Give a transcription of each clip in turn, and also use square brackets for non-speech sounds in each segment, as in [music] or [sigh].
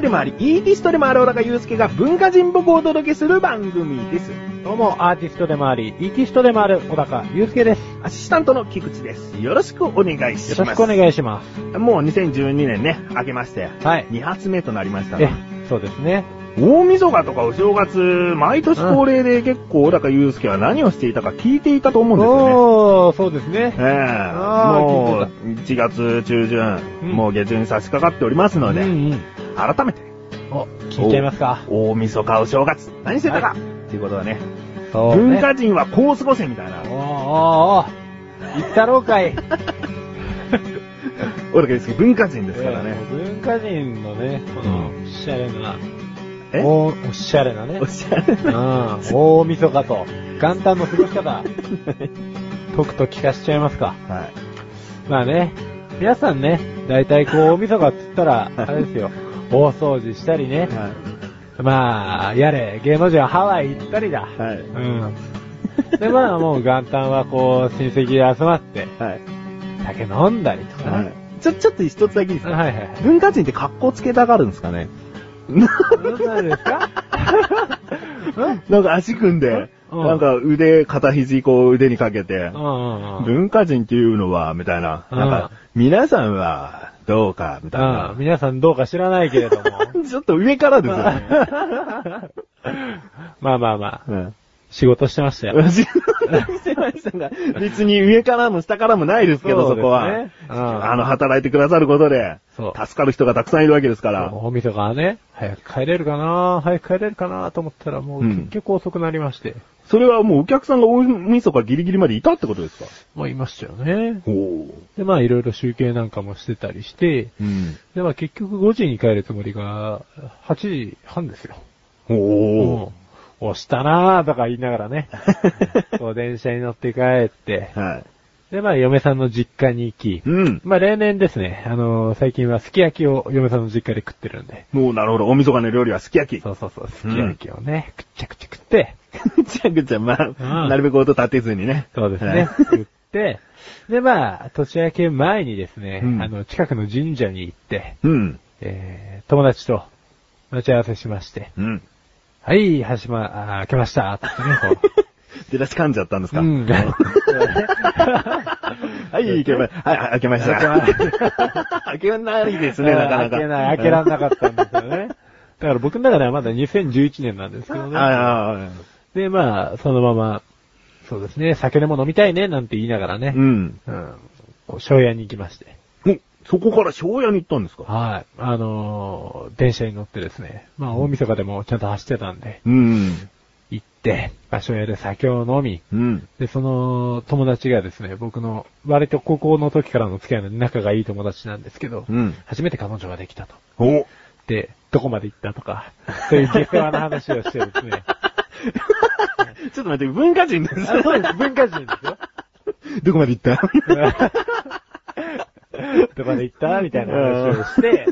トでもあり、イーティストでもある小高祐介が文化人僕をお届けする番組です。どうも、アーティストでもあり、イーティストでもある小高祐介です。アシスタントの菊池です。よろしくお願いします。よろしくお願いします。もう2012年ね、明けまして、はい。2発目となりましたえが、、そうですね。大晦日とかお正月、毎年恒例で結構小高祐介は何をしていたか聞いていたと思うんですよね。おー、そうですね。ええあーもう聞い、1月中旬、うんもう下旬に差し掛かっておりますので、うんうん。改めて、お、聞いちゃいますか。大晦日お正月、何してたか、っていうことはね、そうね。文化人はこう過ごせみたいなおー、おー、おー。言ったろうかい。小高祐介文化人ですからね。えー文化人のね、この、うおしゃれな、え？おおしゃれなねお。しゃれうんな。。大晦日と、元旦の過ごし方、[laughs] とくと聞かしちゃいますか。はい。まあね、皆さんね、大体こう、大晦日って言ったら、あれですよ、大掃除したりね、はまあ、やれ、芸能人はハワイ行ったりだ。い。はい。うん。で、まあもう元旦はこう、親戚で集まって、はい。酒飲んだりとかはね。い。ちょ、ちょっと一つだけいいですか？はいはいはい。文化人って格好つけたがるんですかね？[laughs] 何ですか？[laughs] なんか足組んで、うんなんか腕、肩肘こう腕にかけてう、んうんうん。文化人っていうのは、みたいな。うんなんか、皆さんはどうか、みたいうんな。皆さんどうか知らないけれども。[laughs] ちょっと上からですよね。[laughs] まあまあまあ、うん。仕事してましたよ。[laughs] 私、してましたが、別に上からも下からもないですけど、そねそうこは。うんあの、働いてくださることで、助かる人がたくさんいるわけですから。大晦日はね、早く帰れるかな早く帰れるかなと思ったらもううん結局遅くなりまして。それはもうお客さんが大晦日ギリギリまでいたってことですか？もういましたよね。おお。で、まあいろいろ集計なんかもしてたりして、うん。で、まあ結局5時に帰るつもりが、8時半ですよ。おお。うん押したなーとか言いながらね。[laughs] こう電車に乗って帰って、はい。で、まあ嫁さんの実家に行き、うん。まあ例年ですね、あのー最近はすき焼きを嫁さんの実家で食ってるんで。もうなるほど。大晦日の料理はすき焼き。そうそうそう、すき焼きをね、くっちゃくちゃ食って、ぐちゃぐちゃ、まうあ、んなるべく音立てずにね。そうですね、はい食って、で、まあ、年明け前にですね、うんあの、近くの神社に行って、うん。えー、友達と待ち合わせしまして、うん。はい、はしま、あー開けました、ってね、こ [laughs] 出だし噛んじゃったんですう。か？うん。[laughs] はい、開けま、はい、開けました。開け [laughs] ないですね、なかなか。開けない、開けらんなかったんですよね。[laughs] だから僕の中ではまだ2011年なんですけどね。で、まあ、そのまま、そうですね、酒でも飲みたいね、なんて言いながらねう、ん。うん。こう、庄屋に行きまして。お、そこから庄屋に行ったんですか？はい。あのー電車に乗ってですね、まあ大晦日でもちゃんと走ってたんで、うん。て、場所屋で酒を飲み、うん。で、その友達がですね、僕の割と高校の時からの付き合いの仲がいい友達なんですけど、うん。初めて彼女ができたと。おで、どこまで行ったとか、そういう下世話な話をしてですね。[laughs] ちょっと待って、文化人です。あそうです、文化人ですよ。[laughs] どこまで行った？[laughs] どこまで行った？みたいな話をして、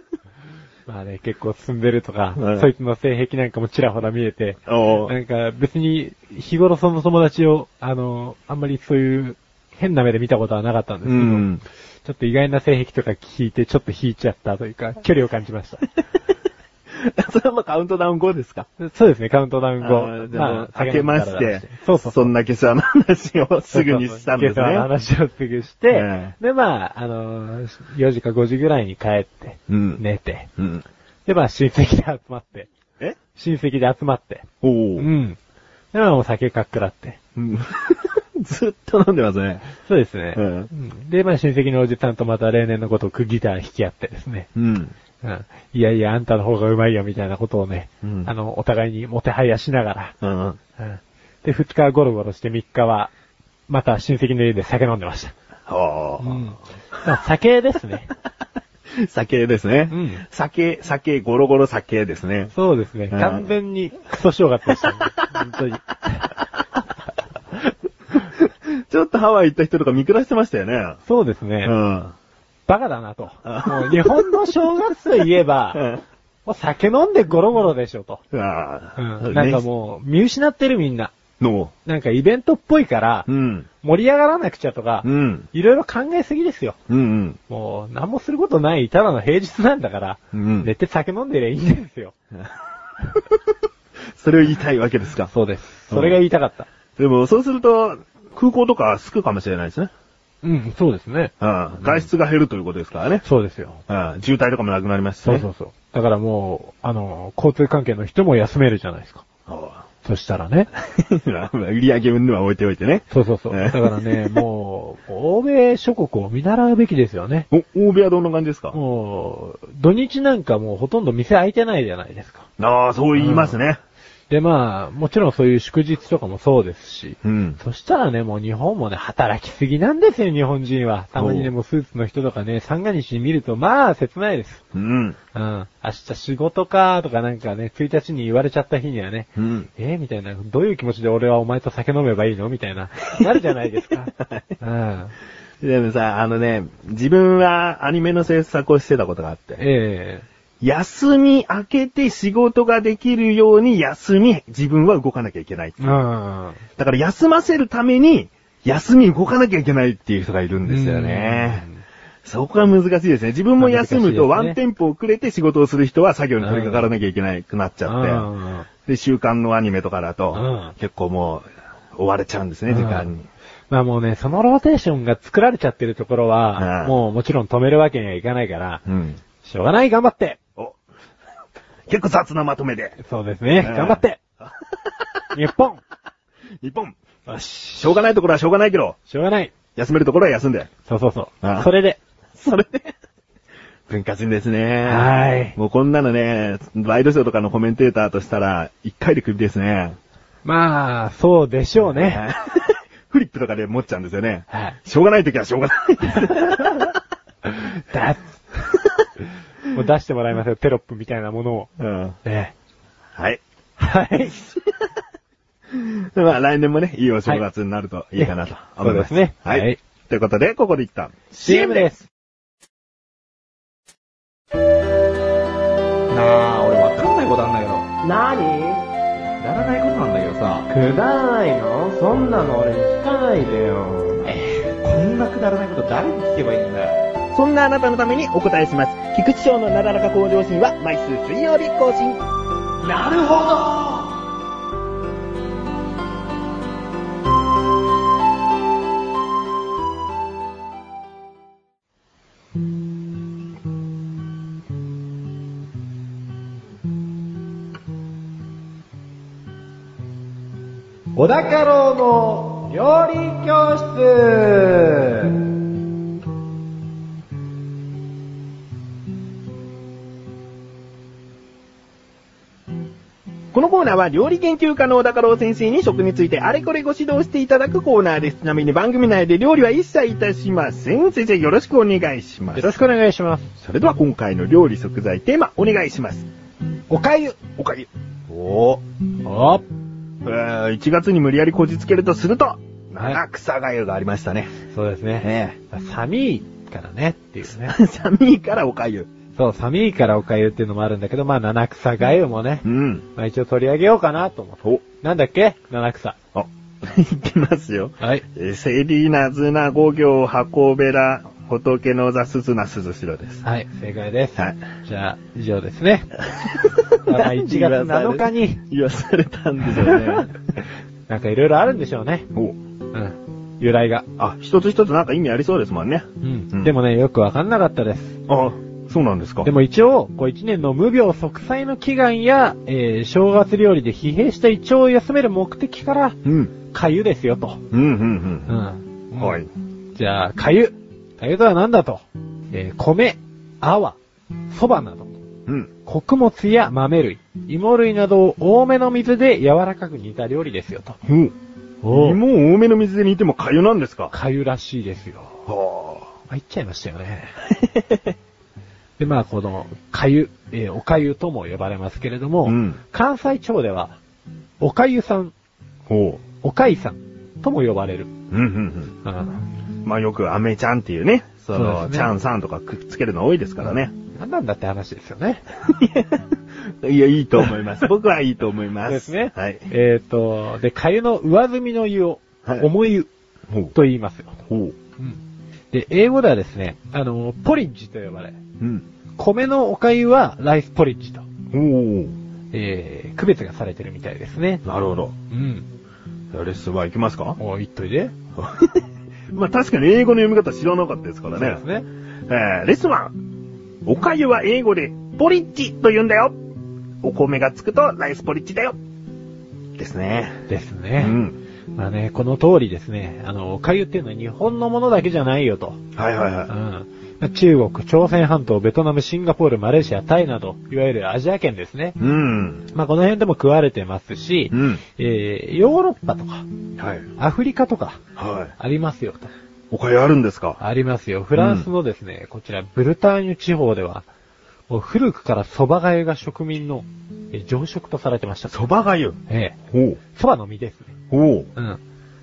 まあね、結構進んでるとか、うんそいつの性癖なんかもちらほら見えて、おなんか別に日頃その友達を、あの、あんまりそういう変な目で見たことはなかったんですうけど、ん。ちょっと意外な性癖とか聞いてちょっと引いちゃったというか、[laughs] 距離を感じました。[laughs] それはまあカウントダウン後ですか？そうですね、カウントダウンあ後。ーでも、あ開けまして、そうそう。そんな消さの話をすぐにしたんですそうそうそう下世話をすぐして、えで、まあ、あの、4時か5時ぐらいに帰って、うん。寝て、うん。で、まあ、親戚で集まって、え？親戚で集まって、おうお。ん。で、まあ、お酒かっくらって。うん [laughs] ずっと飲んでますね。そうですね。うんうんで、まあ、親戚のおじさんとまた例年のことをくギター弾き合ってですね。うん。うん。いやいや、あんたの方がうまいよ、みたいなことをね、うんあの、お互いにもてはやしながら、うん。うん。で、2日はゴロゴロして3日は、また親戚の家で酒飲んでました。はうん。まあ、酒ですね。[laughs] あ。酒ですね。うん酒、酒、ゴロゴロ酒ですね。そうですね。うん完全にクソ正月でしたね。本当に。[laughs] ちょっとハワイ行った人とか見下してましたよね。そうですね。うん。バカだなと。あもう日本の正月といえば、[laughs] もう酒飲んでゴロゴロでしょと。う。ん。なんかもう、見失ってるみんな。の。なんかイベントっぽいからう、ん。盛り上がらなくちゃとかう、ん。いろいろ考えすぎですよ。うんうん。もう、何もすることない、ただの平日なんだから、うん寝て酒飲んでりゃいいんですよ。[laughs] それを言いたいわけですか。そうです。それが言いたかった。でも、そうすると、空港とかすくかもしれないですね。うん、そうですね。うん。外出が減るということですからね。そうですよ。うん。渋滞とかもなくなりますしね。そうそうそう。だからもう、あの、交通関係の人も休めるじゃないですか。あそしたらね。あ [laughs] 売り上げ云々は置いておいてね。そうそうそう。ねだからね、[laughs] もう、欧米諸国を見習うべきですよね。お、欧米はどんな感じですか？もう、土日なんかもうほとんど店開いてないじゃないですか。ああ、そう言いますね。で、まあ、もちろんそういう祝日とかもそうですし、うん。そしたらね、もう日本もね、働きすぎなんですよ、日本人は。たまにね、もうスーツの人とかね、三が日に見ると、まあ、切ないです。うん。うん。明日仕事か、とかなんかね、1日に言われちゃった日にはね、うん。えーみたいな、どういう気持ちで俺はお前と酒飲めばいいの？みたいな、なるじゃないですか。[laughs] うん。でもさ、あのね、自分はアニメの制作をしてたことがあって、え休み明けて仕事ができるように休み自分は動かなきゃいけない。えうん。だから休ませるために休み動かなきゃいけないっていう人がいるんですよね。そこが難しいですね。自分も休むとまあ難しいですねワンテンポ遅れて仕事をする人は作業に取り掛からなきゃいけなくなっちゃって、うんで、週刊のアニメとかだと、うん結構もう追われちゃうんですね、時間に。まあもうね、そのローテーションが作られちゃってるところは、うんもうもちろん止めるわけにはいかないから、うん。しょうがない、頑張ってお結構雑なまとめで。そうですね、うん頑張って [laughs] 日本日本、よし、しょうがないところはしょうがないけど、しょうがない。休めるところは休んで。そうそうそあう。それで、[laughs] それで、文化人ですね。はいもうこんなのね、ワイドショーとかのコメンテーターとしたら、一回でクビですね。まあ、そうでしょうね。はい [laughs] フリップとかで持っちゃうんですよね。はい。しょうがないときはしょうがない。だもう出してもらいますよ、テロップみたいなものを。うん。ねはい。はい。[laughs] まあ来年もね、いいお正月になるといいかなと思います。そうですねはい。はいということで、ここで一旦 CM です。なあ、俺わかんないことあんだけど。なにくだらないことなんだけどさ。くだらないの？そんなの俺に聞かないでよ。えー、こんなくだらないこと誰に聞けばいいんだよ。そんなあなたのためにお答えします。菊池賞のなだらか向上心は毎週水曜日更新。なるほど小高郎の料理教室コーナーは料理研究家の小高郎先生に食についてあれこれご指導していただくコーナーです。ちなみに番組内で料理は一切いたしません。先生よろしくお願いします。よろしくお願いします。それでは今回の料理食材テーマお願いします。おかゆ。おかゆ。おー。おえー1月に無理やりこじつけるとすると、はい七草がゆがありましたね。そうですね。え寒いからねっていうね。え [laughs] 寒いからおかゆ。そう、寒いからおかゆっていうのもあるんだけど、まあ七草がゆもねう、ん。まあ一応取り上げようかなと思って。お、なんだっけ？七草。あ、[laughs] いきますよ。はい。えーセリナズナ五行箱べら仏の座すずなすずしろです。はい、正解です。はい。じゃあ、以上ですね。[laughs] まあ1月7日に、言わされたんでしょうね。[laughs] なんかいろいろあるんでしょうね。お、うん。由来が。あ、一つ一つなんか意味ありそうですもんね。うん。うんでもね、よくわかんなかったです。あ、そうなんですか。でも一応、こう一年の無病息災の祈願や、えー、正月料理で疲弊した胃腸を休める目的から、うん。かゆですよと。うん、うん、ううん。ん。はい。じゃあ、かゆ。かゆとは何だと？えー、米、泡、蕎麦など、うん。穀物や豆類、芋類などを多めの水で柔らかく煮た料理ですよと。お芋を多めの水で煮てもかゆなんですか？かゆらしいですよ。は入っちゃいましたよね。[laughs] で、まあ、この、かゆ、えーおかゆとも呼ばれますけれども、うん関西地方では、おかゆさん、ほおかいさんとも呼ばれる。う。うん、うん、うんうん。まあよくアメちゃんっていうね、その、ねちゃんさんとかくっつけるの多いですからね。何なんだって話ですよね。[laughs] いや、いいと思います。僕はいいと思います。ですね。はい。えっ、と、で、粥の上澄みの湯を、はい重湯ほう。と言いますよ。ほう。うん。で、英語ではですね、あの、ポリッジと呼ばれ、うん。米のお粥はライスポリッジと、おー。えー、区別がされてるみたいですね。なるほど。うん。レッスンは行きますか？お言っといで。[laughs] まあ確かに英語の読み方知らなかったですからね。そうですね。えー、レッスンは、おかゆは英語でポリッジと言うんだよ。お米がつくとライスポリッジだよ。ですね。うですね。ん。まあね、この通りですね、あの、お粥っていうのは日本のものだけじゃないよと。うん。はいはいはまあ中国、朝鮮半島、ベトナム、シンガポール、マレーシア、タイなど、いわゆるアジア圏ですね。い。うん。まあこの辺でも食われてますし、うん。えー、ヨーロッパとか、はい。アフリカとか、はい。ありますよと。おかゆあるんですか？ありますよ。フランスのですね、こちら、ブルターニュ地方では、もう古くから蕎麦がゆが植民のえ常食とされてました。蕎麦がゆ。ええ。ほう。蕎麦の実ですね。ほう。うん。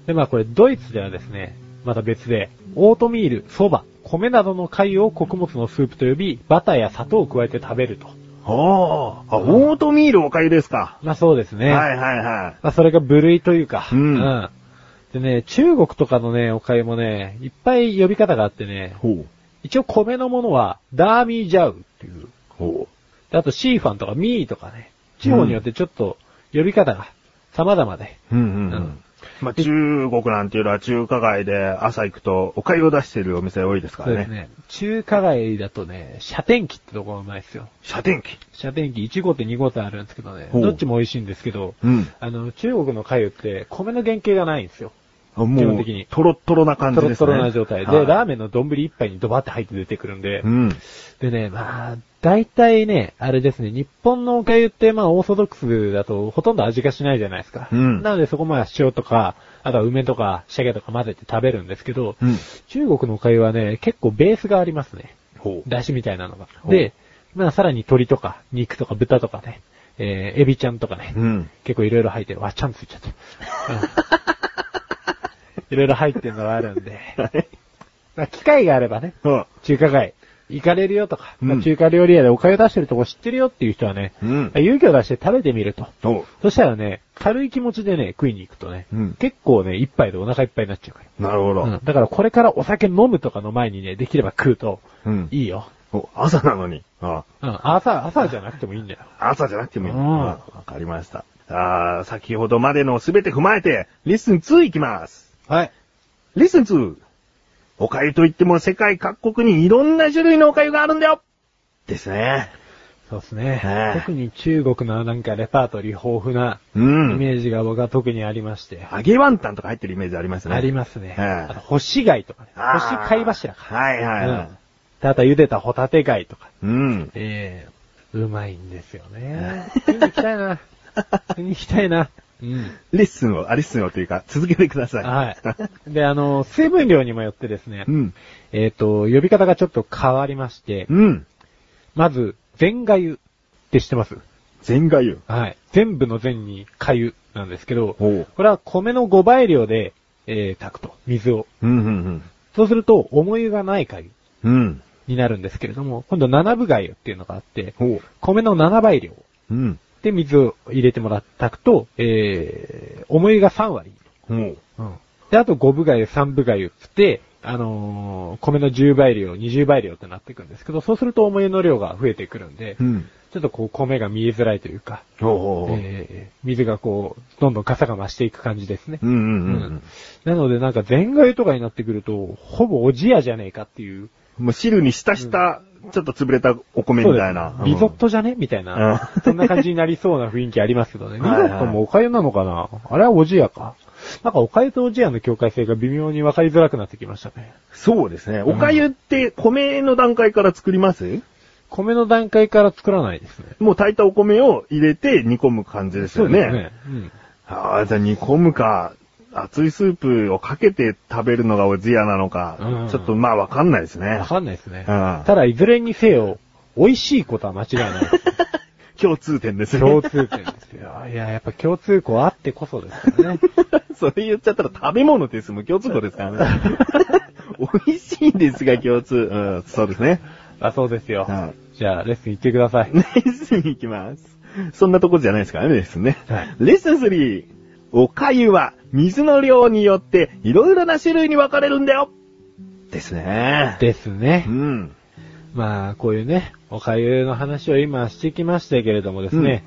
で、まあこれ、ドイツではですね、また別で、オートミール、蕎麦、米などの貝を穀物のスープと呼び、バターや砂糖を加えて食べると。ああ。あ、オートミールおかゆですか。まあそうですね。はいはいはい。まあそれが部類というか。うんでね、中国とかのね、お粥もね、いっぱい呼び方があってね、ほう。一応米のものは、ダーミージャウっていう。ほであとシーファンとかミーとかね、地方によってちょっと呼び方が様々で。う。うんうんううんん。まあ、中国なんていうのは中華街で朝行くとお粥を出してるお店多いですからね。そうですね。中華街だとね、射天機ってとこがうまいですよ。射天機。射天機1号って2号ってあるんですけどね、どっちも美味しいんですけど、うん。あの、中国の粥って米の原型がないんですよ。あもう基本的に、トロットロな感じですね。トロットロな状態で、はいラーメンの丼一杯にドバって入って出てくるんで、うん。でね、まあ、大体ね、あれですね、日本のお粥ってまあオーソドックスだとほとんど味がしないじゃないですか。うんなのでそこまで塩とか、あとは梅とか鮭とか混ぜて食べるんですけど、うん。中国のお粥はね、結構ベースがありますね。ほう。出汁みたいなのが。で、まあさらに鶏とか肉とか豚とかね、えー、エビちゃんとかね、うん。結構いろいろ入ってる。わ、ちゃんついちゃった。[laughs] いろいろ入ってるのがあるんで、まあ機会があればね、うん。中華街行かれるよとか、うんまあ中華料理屋でお粥出してるとこ知ってるよっていう人はね、うん。勇気を出して食べてみると。そしたらね、軽い気持ちでね、食いに行くとね、うん結構ね、一杯でお腹いっぱいになっちゃうから。なるほど。うんだからこれからお酒飲むとかの前にね、できれば食うと、うん。いいよ。お朝なのに。あうん、朝、朝じゃなくてもいいんだよ。朝じゃなくてもいい。わかりました。あー先ほどまでのすべて踏まえて、 Listen 2いきます。はい。Listen 2! お粥といっても世界各国にいろんな種類のお粥があるんだよですね。そうですねえ。え特に中国のなんかレパートリー豊富なうイん。メージが僕は特にありまして。揚げワンタンとか入ってるイメージありますね。ありますね。ええあと、干し貝とかね。あー干し貝柱か。はいはいはい。うんであとは茹でたホタテ貝とか。うん。ええうまいんですよね。食いに行きたいな。行きたいな。うん。レッスンを、あ、レッスンをというか、続けてください。はい。で、あの、水分量にもよってですねう、ん。えっ、と、呼び方がちょっと変わりまして、うん。まず、全がゆって知ってます？全がゆ。はい。全部の全にかゆなんですけど。これは米の5倍量で、えー、炊くと。水を。うん、うん、そうすると、重湯がないかゆうん。うん。になるんですけれども、今度7分がゆっていうのがあって。米の7倍量うん。で水を入れてもらって炊くと、えー、重湯が3割。おう。うん。で、あと5分がゆ、3分がゆって、あのー米の10倍量、20倍量ってなっていくんですけど、そうすると重湯の量が増えてくるんで、うん。ちょっとこう米が見えづらいというか。えー、水がこう、どんどん傘が増していく感じですね。うん、うん、う。うんなのでなんか全がゆとかになってくると、ほぼおじやじゃねえかっていう。もう汁に浸した、ちょっと潰れたお米みたいな。リゾットじゃね？みたいな。そんな感じになりそうな雰囲気ありますけどね。[laughs] リゾットもおかゆなのかな？あれはおじやか。なんかおかゆとおじやの境界性が微妙に分かりづらくなってきましたね。そうですね。お粥って米の段階から作ります？米の段階から作らないですね。もう炊いたお米を入れて煮込む感じですよね。そうですね。うん。ああ、じゃあ煮込むか、熱いスープをかけて食べるのがおじやなのか、うんちょっとまあわかんないですねわ。かんないですね。うんただ、いずれにせよ、美味しいことは間違いない。[laughs] 共通点ですね。共通点ですよ。いや、やっぱ共通項あってこそですからね。[laughs] それ言っちゃったら食べ物ですもん、共通項ですからね。[laughs] 美味しいんですが、共通。うん、そうですね。あ、そうですよ。はじゃあ、レッスン行ってください。レッスン行きます。そんなとこじゃないですからね、レッスンね。はいレッスン3。お粥は水の量によっていろいろな種類に分かれるんだよ。ですね。ですねう。ん。まあ、こういうね、おかゆの話を今してきましたけれどもですね、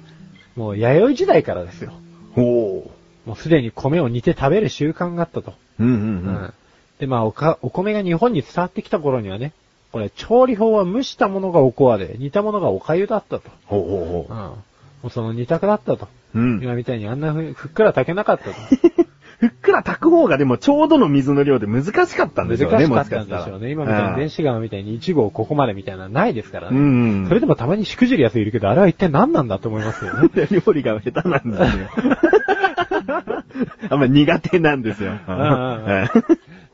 もう弥生時代からですよ。おー。もうすでに米を煮て食べる習慣があったと。うんうんうんで、まあおか、お米が日本に伝わってきた頃にはね、これ、調理法は蒸したものがおこわで、煮たものがおかゆだったと。ほうほううん。ほもうその二択だったと。う。うん。今みたいにあんなふうふっくら炊けなかったと。[laughs] ふっくら炊く方がでもちょうどの水の量で難しかったんで難ししょうね、かったんでしょうね。今みたいに電子釜みたいに1号ここまでみたいなのないですからうね。ん。それでもたまにしくじる奴いるけど、あれは一体何なんだと思いますよね。[laughs] 料理が下手なんですよ。あんま苦手なんですよ。[laughs]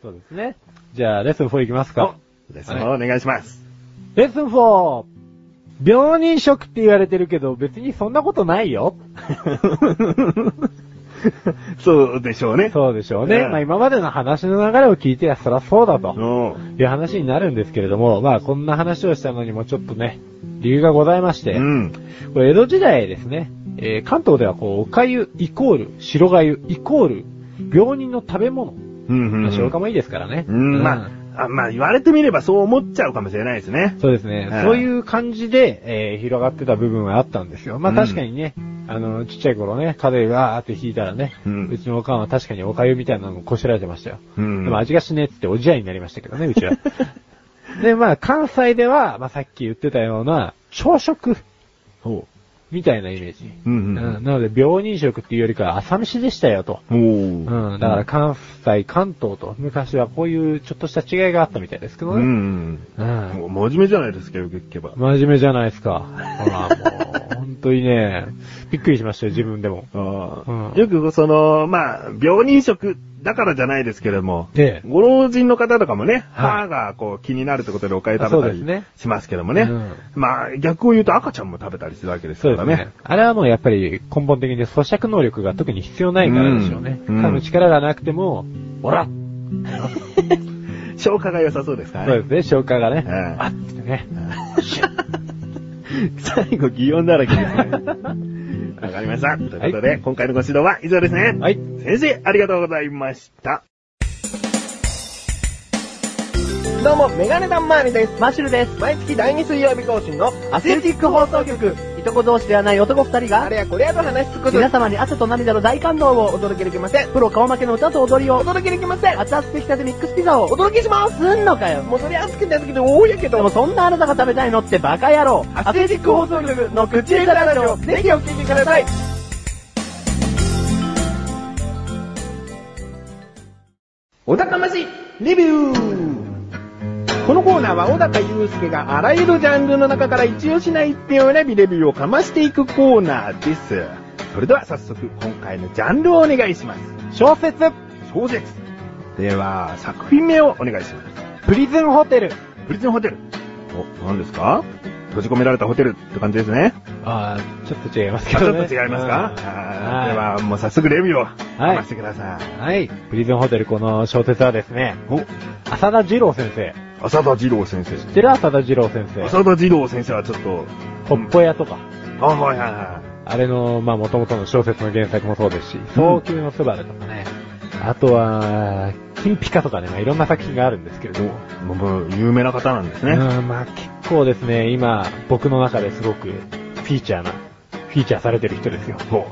そうですね。じゃあ、レッスン4いきますか。ですお願いします。レッスン 4! 病人食って言われてるけど、別にそんなことないよ。[laughs] そうでしょうね。そうでしょうね。うんまあ今までの話の流れを聞いて、そらそうだと。うん。いう話になるんですけれども、まあこんな話をしたのにもちょっとね、理由がございまして、うん。これ江戸時代ですね、えー関東ではこう、おかゆイコール、白がゆイコール、病人の食べ物。うん。うん。まあ消化もいいですからね。うん、まあ、あまあ言われてみればそう思っちゃうかもしれないですね。そうですね。うんそういう感じで、えー広がってた部分はあったんですよ。まあうん確かにね、あの、ちっちゃい頃ね、風邪がーって引いたらね、ううんちのおかんは確かにおかゆみたいなのをこしらえてましたよ。うんでも味がしねえっておじやになりましたけどね、うちは。[laughs] で、まあ関西では、まあさっき言ってたような、朝食ほみたいなイメージ。う。うんうんなので、病人食っていうよりかは朝飯でしたよと。うん。おうん、だから関西、関東と昔はこういうちょっとした違いがあったみたいですけどうね。ん。うんもう真面目じゃないですか、よく聞けば。真面目じゃないですか。ほら、もう、本当にね、びっくりしましたよ、自分でも。ああうんよくその、まあ、病人食だからじゃないですけれども、ええご老人の方とかもね、はい歯がこう気になるってことでおか食べたりしますけどもね。うんまあ、逆を言うと赤ちゃんも食べたりするわけですからね。ね。あれはもうやっぱり根本的に咀嚼能力が特に必要ないからでしょうね。うん噛む力がなくても、ほら消化が良さそうですからね。そうですね、消化がね、うんあってね。[laughs] 最後、擬音だらけですね。わかりました。ということで、今回のご指導は以上ですね。はい。先生、ありがとうございました。どうも、メガネタンマーニです。マッシュルです。毎月第2水曜日更新のアスレチック放送局。いとこ同士ではない男二人が、あれやこれやと話し尽くす。皆様に汗と涙の大感動をお届けできません。プロ顔負けの歌と踊りをお、届けできません。熱々出来たてミックスピザをお届けします。すんのかよ。もうそれ熱くて熱くて多いやけどでも、そんなあなたが食べたいのってバカ野郎。アスレチック放送局の口枝ラジオ、ぜひお聞きください。小高ましレビューこのコーナーは小高祐介があらゆるジャンルの中から一押しな一品を選びレビューをかましていくコーナーです。それでは早速今回のジャンルをお願いします。小説、小説。では、作品名をお願いします。プリズンホテル。プリズンホテル。お、何ですか？閉じ込められたホテルって感じですね。ああ、ちょっと違いますけあちどね。ょっと違いますか、うんあーでは、もう早速レビューをはいかましてください。はい。プリズンホテルこの小説はですね、お、浅田二郎先生。浅田二郎先生。知ってる？浅田二郎先生。浅田二郎先生はちょっと、ポッポ屋とか。あ、はいはいはあれの、まあ、元々の小説の原作もそうですし、早急のスバルとかね。あとは、金ピカとかね、まあ、いろんな作品があるんですけれども。い。もう有名な方なんですね。うん、まあ、結構ですね、今、僕の中ですごく、フィーチャーな、フィーチャーされてる人ですよ。ほ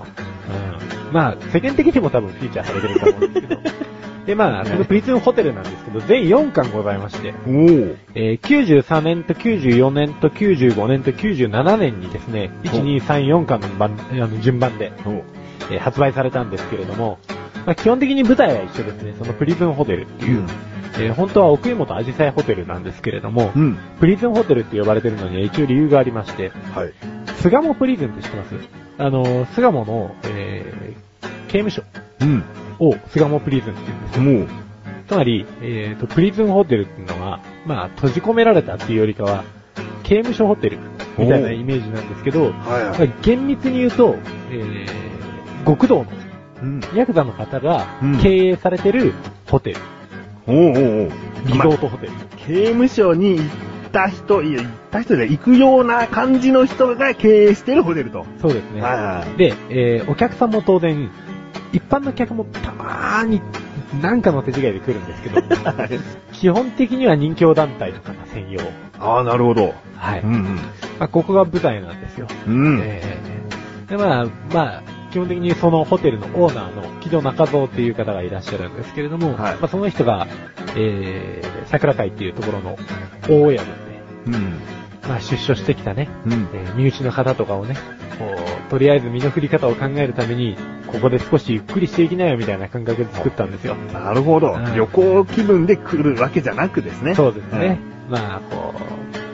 うん。まあ、世間的にも多分フィーチャーされてると思うんですけど。[laughs] で、まあ、このプリズンホテルなんですけど、全4巻ございまして、う。おー。えー93年と94年と95年と97年にですね、1、2、3、4巻の番あの順番で、おえー発売されたんですけれども、まあ、基本的に舞台は一緒ですね。そのプリズンホテルっていう、うんえー本当は奥井本アジサイホテルなんですけれども、うん。プリズンホテルって呼ばれてるのには一応理由がありまして、はい。巣鴨プリズンって知ってます？あの、巣鴨の、えー刑務所うん。を巣鴨プリズンって言うんですよ。もう、つまり、えーと、プリズンホテルっていうのは、まあ、閉じ込められたっていうよりかは、刑務所ホテルみたいなイメージなんですけど、はい。厳密に言うと、えー、極道のうん。ヤクザの方がうん経営されてるホテル。おうおうおう。リゾートホテル。刑務所に行った人、いや、行った人で行くような感じの人が経営してるホテルと。そうですね。はいはいで、えーお客さんも当然、一般の客もたまーに何かの手違いで来るんですけど、[laughs] 基本的には人形団体とかが専用。ああ、なるほど。はい。うんまあ、ここが舞台なんですよ。うん。うん。えーで、まあ、まあ、基本的にそのホテルのオーナーの木戸中蔵っていう方がいらっしゃるんですけれども、はいまあ、その人が、えー、桜会っていうところの大親分で、うん。まあ、出所してきたね、うん。えー身内の方とかをね、こう、とりあえず身の振り方を考えるために、ここで少しゆっくりしていきなよみたいな感覚で作ったんですよ。なるほどうん。旅行気分で来るわけじゃなくですね。そうですね。まあ、こ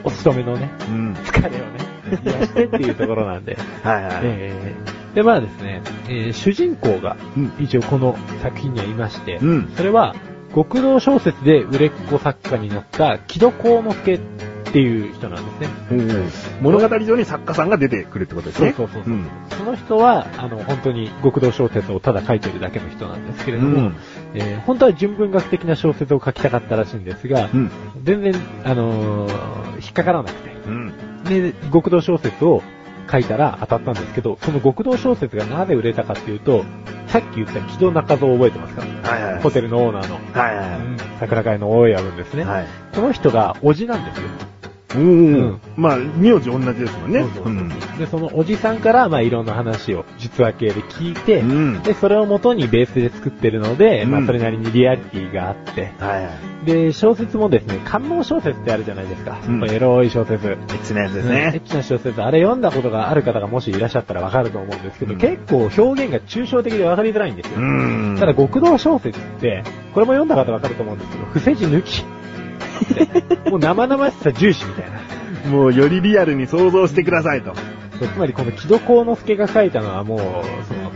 う、お勤めのね、うん。疲れをね、癒してっていうところなんで、[laughs] はいはい。えー、で、まあですね、えー主人公がうん。一応この作品にはいまして、うん。それは、極道小説で売れっ子作家になった木戸幸之助っていう人なんですね。物語上に作家さんが出てくるってことですね。そうそうそうそううん。その人は、あの、本当に極道小説をただ書いてるだけの人なんですけれども、うんえー本当は純文学的な小説を書きたかったらしいんですが、うん。全然、あのー引っかからなくて、うん。で、極道小説を書いたら当たったんですけど、その極道小説がなぜ売れたかっていうと、さっき言った木戸中蔵覚えてますか？はいはい。ホテルのオーナーの、はいはいはい。桜会の大家分ですね。はい。この人がおじなんですよ。うんまあ、名字同じですもんね。そうそうそうんで、そのおじさんから、まあ、いろんな話を実話系で聞いて、うん。で、それを元にベースで作ってるので、まあ、うんそれなりにリアリティがあって、はいはい。で、小説もですね、観音小説ってあるじゃないですか。うんエロい小説。エッチなやつですうんエッね。チな小説、あれ読んだことがある方がもしいらっしゃったらわかると思うんですけど、うん結構表現が抽象的でわかりづらいんですよ。うん。ただ、極道小説って、これも読んだ方わかると思うんですけど、伏せ字抜き。でもう生々しさ重視みたいな。もうよりリアルに想像してくださいと。つまりこの木戸幸之助が書いたのはもう、その、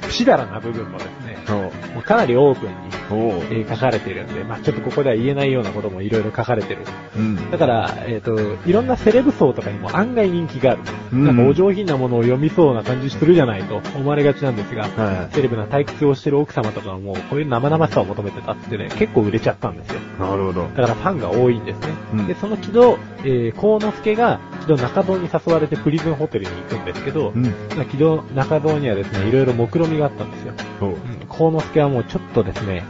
不死だらな部分もですね、もうかなりオープンに、おえー書かれてるんで、まあちょっとここでは言えないようなこともいろいろ書かれてる。うん。だから、えっ、と、いろんなセレブ層とかにも案外人気がある。うんなんかお上品なものを読みそうな感じするじゃないと思われがちなんですが、はセレブな退屈をしてる奥様とかはもうこういう生々しさを求めてたってね、結構売れちゃったんですよ。い。なるほど。だからファンが多いんですね。うんで、その木戸、えー、幸之助が木戸中蔵に誘われてプリズンホテルに行くんですけど、うん。まあ木戸中蔵にはですね、いろいろ目論みがあったんですよ。そう。うん、幸之助はもうちょっとですね、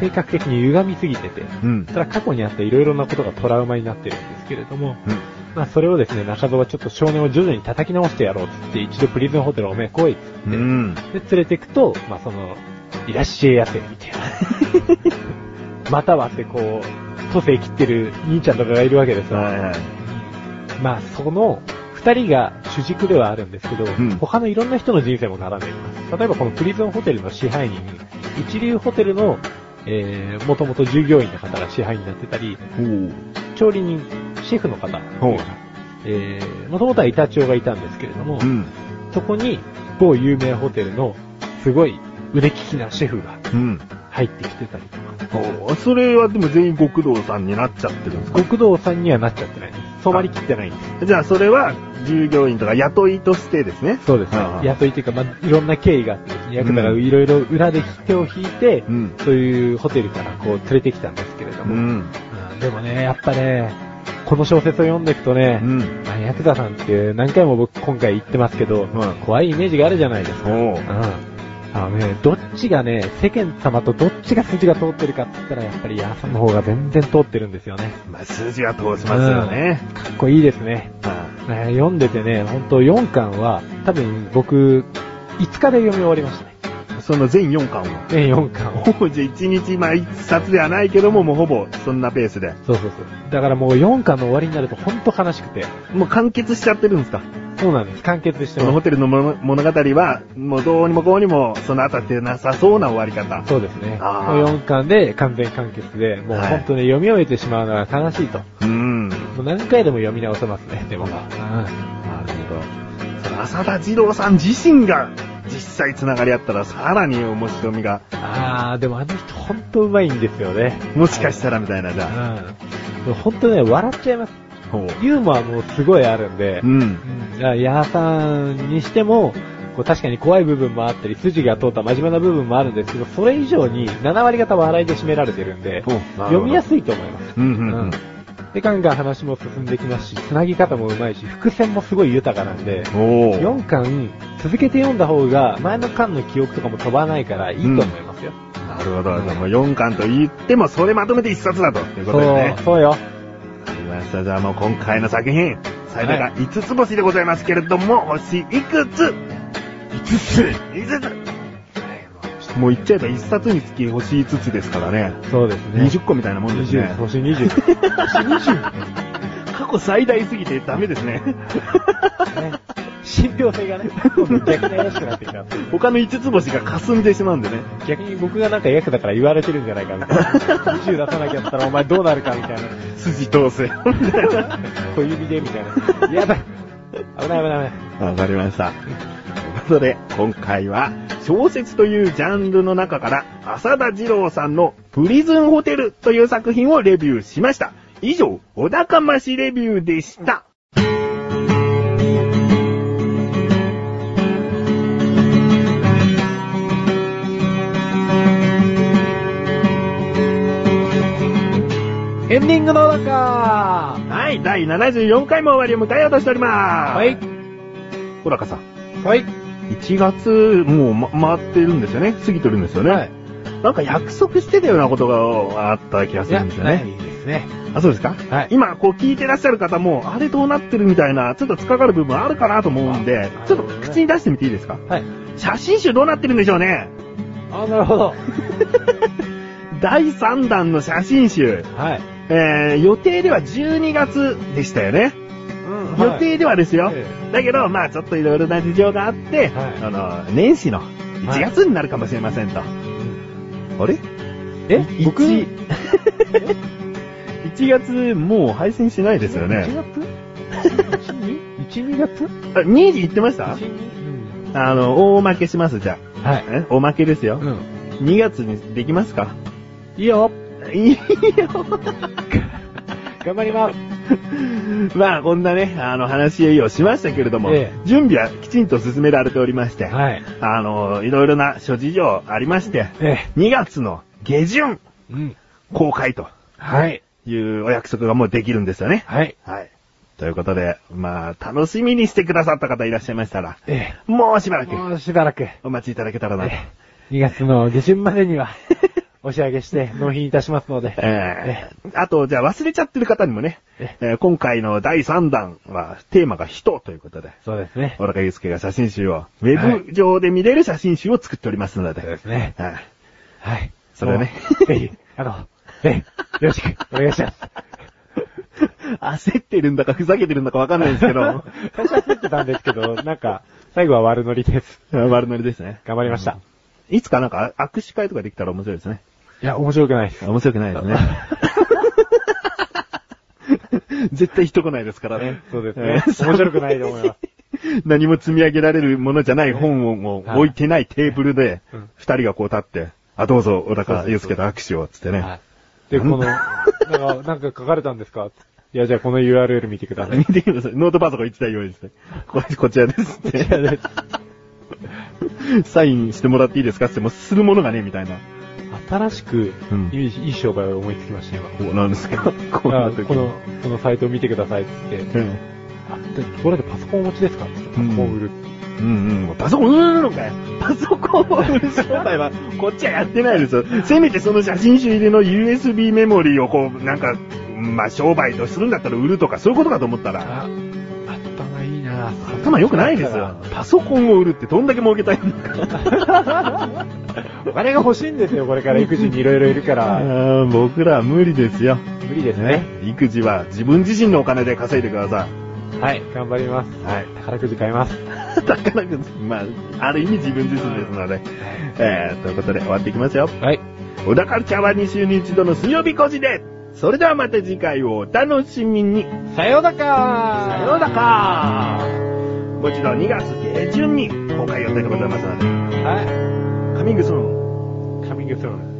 性格的に歪みすぎてて、うん。それは過去にあったいろいろなことがトラウマになってるんですけれども、うん。まあそれをですね、中蔵はちょっと少年を徐々に叩き直してやろうっつって、一度プリズンホテルおめえ来いっつって、うん。で、連れてくと、まあその、いらっしゃいやせ、みたいな。[laughs] またはってこう、都政切ってる兄ちゃんとかがいるわけですよ。はいはい。まあその、二人が主軸ではあるんですけど、ん他のいろんな人の人生も絡んでいます。例えばこのプリズンホテルの支配人、一流ホテルの、えー、もともと従業員の方が支配になってたり、調理人、シェフの方、えー、もともとは板長がいたんですけれども、うん。そこに某有名ホテルのすごい腕利きなシェフがうん。入ってきてたりとか、おーそれはでも全員極道さんになっちゃってるんですか？極道さんにはなっちゃってない。染まりきってないんです。じゃあそれは従業員とか雇いとしてですね。そうですね雇いというか、まあ、いろんな経緯があってですね、ヤクザがいろいろ裏で手を引いて、うん。そういうホテルからこう連れてきたんですけれども、うん。うんでもね、やっぱね、この小説を読んでいくとね、うん。まあ、ヤクザさんって何回も僕今回言ってますけど、うん怖いイメージがあるじゃないですか。うん。あのね、どっちがね、世間様とどっちが筋が通ってるかって言ったら、やっぱりヤーさんの方が全然通ってるんですよね。まあ数字は通しますよね。かっこいいですね。はね読んでてね、ほんと4巻は、多分僕、5日で読み終わりましたね。いその全4巻を。全4巻を。ほぼじゃあ1日、まあ1冊ではないけども、もうほぼそんなペースで。そうそうそう。だからもう4巻の終わりになるとほんと悲しくて。もう完結しちゃってるんですか？そうなんです。完結してます。このホテルの物物語は、もうどうにもこうにも、その後ってなさそうな終わり方。そうですね。もう4巻で完全完結で、もうはいほんとね、読み終えてしまうのが悲しいと。うん。なるもう何回でも読み直せますね、でも。うんほど。その浅田二郎さん自身が実際つながりあったらさらに面白みが、あー、でもあの人ほんと上手いんですよね。もしかしたらみたいな、じゃうん。ほんとね、笑っちゃいます。ユーモアもすごいあるんで、うん。ヤーさんにしても、こう確かに怖い部分もあったり、筋が通った真面目な部分もあるんですけど、それ以上に7割方笑いで占められてるんで、読みやすいと思います。うんうんうん。で、ガンガン話も進んできますし、繋ぎ方もうまいし、伏線もすごい豊かなんで、おー。4巻続けて読んだ方が、前の巻の記憶とかも飛ばないからいいと思いますよ。なるほど。じゃあもう4巻と言っても、それまとめて1冊だということそう、でね。そうよ。わかりました。じゃあもう今回の作品、最大が5つ星でございますけれども、星いくつ ?5 つ !5 つもう言っちゃえば1冊につき星5つですからね。そうですね。20個みたいなもんですね20、。星20。過去最大すぎてダメですね。ね。信憑性がね、逆に怪しくなってきた。他の5つ星が霞んでしまうんでね。逆に僕がなんか役だから言われてるんじゃないかみたいな。20出さなきゃったらお前どうなるかみたいな。筋通せ。[laughs] 小指でみたいな。やだ。危ない危ない危ない。わかりました。ということで、今回は、小説というジャンルの中から、浅田二郎さんのプリズンホテルという作品をレビューしました。以上、お高ましレビューでした。第74回も終わりを迎えようとしております。はい。小高さん、はい。1月、もう、ま、回ってるんですよね。過ぎてるんですよね。はい。なんか約束してたようなことがあった気がするんですよね。いいですね。あ、そうですか？はい今、こう聞いてらっしゃる方も、あれどうなってるみたいな、ちょっと突っかかる部分あるかなと思うんで、ちょっと口に出してみていいですか？はい。写真集どうなってるんでしょうね？あ、なるほど。[laughs] 第3弾の写真集。はい。えー、予定では12月でしたよね。うん予定ではですよ。えだけど、まあちょっといろいろな事情があって、はいあの、年始の1月になるかもしれませんと。あれ？え？僕、[laughs] 1 1月もう配信しないですよね。1月 ?1、2月？あ2時言ってました ?1、2? あの、大負けします、じゃはい。あ。え？大負けですよ。うん。2月にできますか？いいよ。いいよ。頑張ります。まあ、こんなね、あの、話し合いをしましたけれども、ええ準備はきちんと進められておりまして、はい。あの、いろいろな諸事情ありまして、え2月の下旬え。うん。公開とはい。いうお約束がもうできるんですよね。はい。はい。ということで、まあ、楽しみにしてくださった方いらっしゃいましたら、えもうしばらえ。くもうしばらく。お待ちいただけたらなと。ええ2月の下旬までには、[laughs] お仕上げして納品いたしますので。えー、あと、じゃあ忘れちゃってる方にもね、ええー今回の第3弾はテーマが人ということで、そうですね。小高祐介が写真集を、ウェブ上で見れる写真集を作っておりますので、そうですね。はいはい。それをねぜひ、あの、ぜひ、よろしくお願いします。焦ってるんだかふざけてるんだかわかんないですけど、最初は作ってたんですけど、なんか、最後は悪ノリです。悪ノリですね。頑張りました。いつかなんか握手会とかできたら面白いですね。いや、面白くないです。面白くないですね。[laughs] 絶対人来ないですからね。そうですねえー面白くないと思います。何も積み上げられるものじゃない本を置いてないテーブルでうん、二人がこう立って、あ、どうぞ、小高祐介と握手を、つってね。はい。で、この、なんか、なんか書かれたんですか？いや、じゃあこの URL 見てください。見てください。ノートパソコン1台用意ですね。これ、こちらですって。サインしてもらっていいですか？って、もうするものがね、みたいな。新しくうん、いいいい商売を思いつきました、今。こうなんですか？[laughs] この、このサイトを見てくださいって言って、うん。あ、で、これでパソコンお持ちですかってパソコンを売る。うんうん。パソコン売るのかよ。[laughs] パソコンを売る商売は、こっちはやってないですよ。せめてその写真集入りの USB メモリーをこう、なんか、まあ商売とするんだったら売るとか、そういうことかと思ったら、あ、頭良くないですよ。パソコンを売るってどんだけ儲けたいんだか。[laughs] お金が欲しいんですよ、これから育児にいろいろいるかあら。[laughs] ー僕らは無理ですよ。無理ですね。育児は自分自身のお金で稼いでくださはい、頑張ります。い。はい。宝くじ買います。[laughs] 宝くじ、まあ、ある意味自分自身ですので。えー、ということで終わっていきますよ。はい。小田カルチャーは2週に1度の水曜日5時で。それではまた次回をお楽しみに。さようならさようならもう一度2月下旬に公開予定でございますので。はカミングソーン。い。カミングスローン。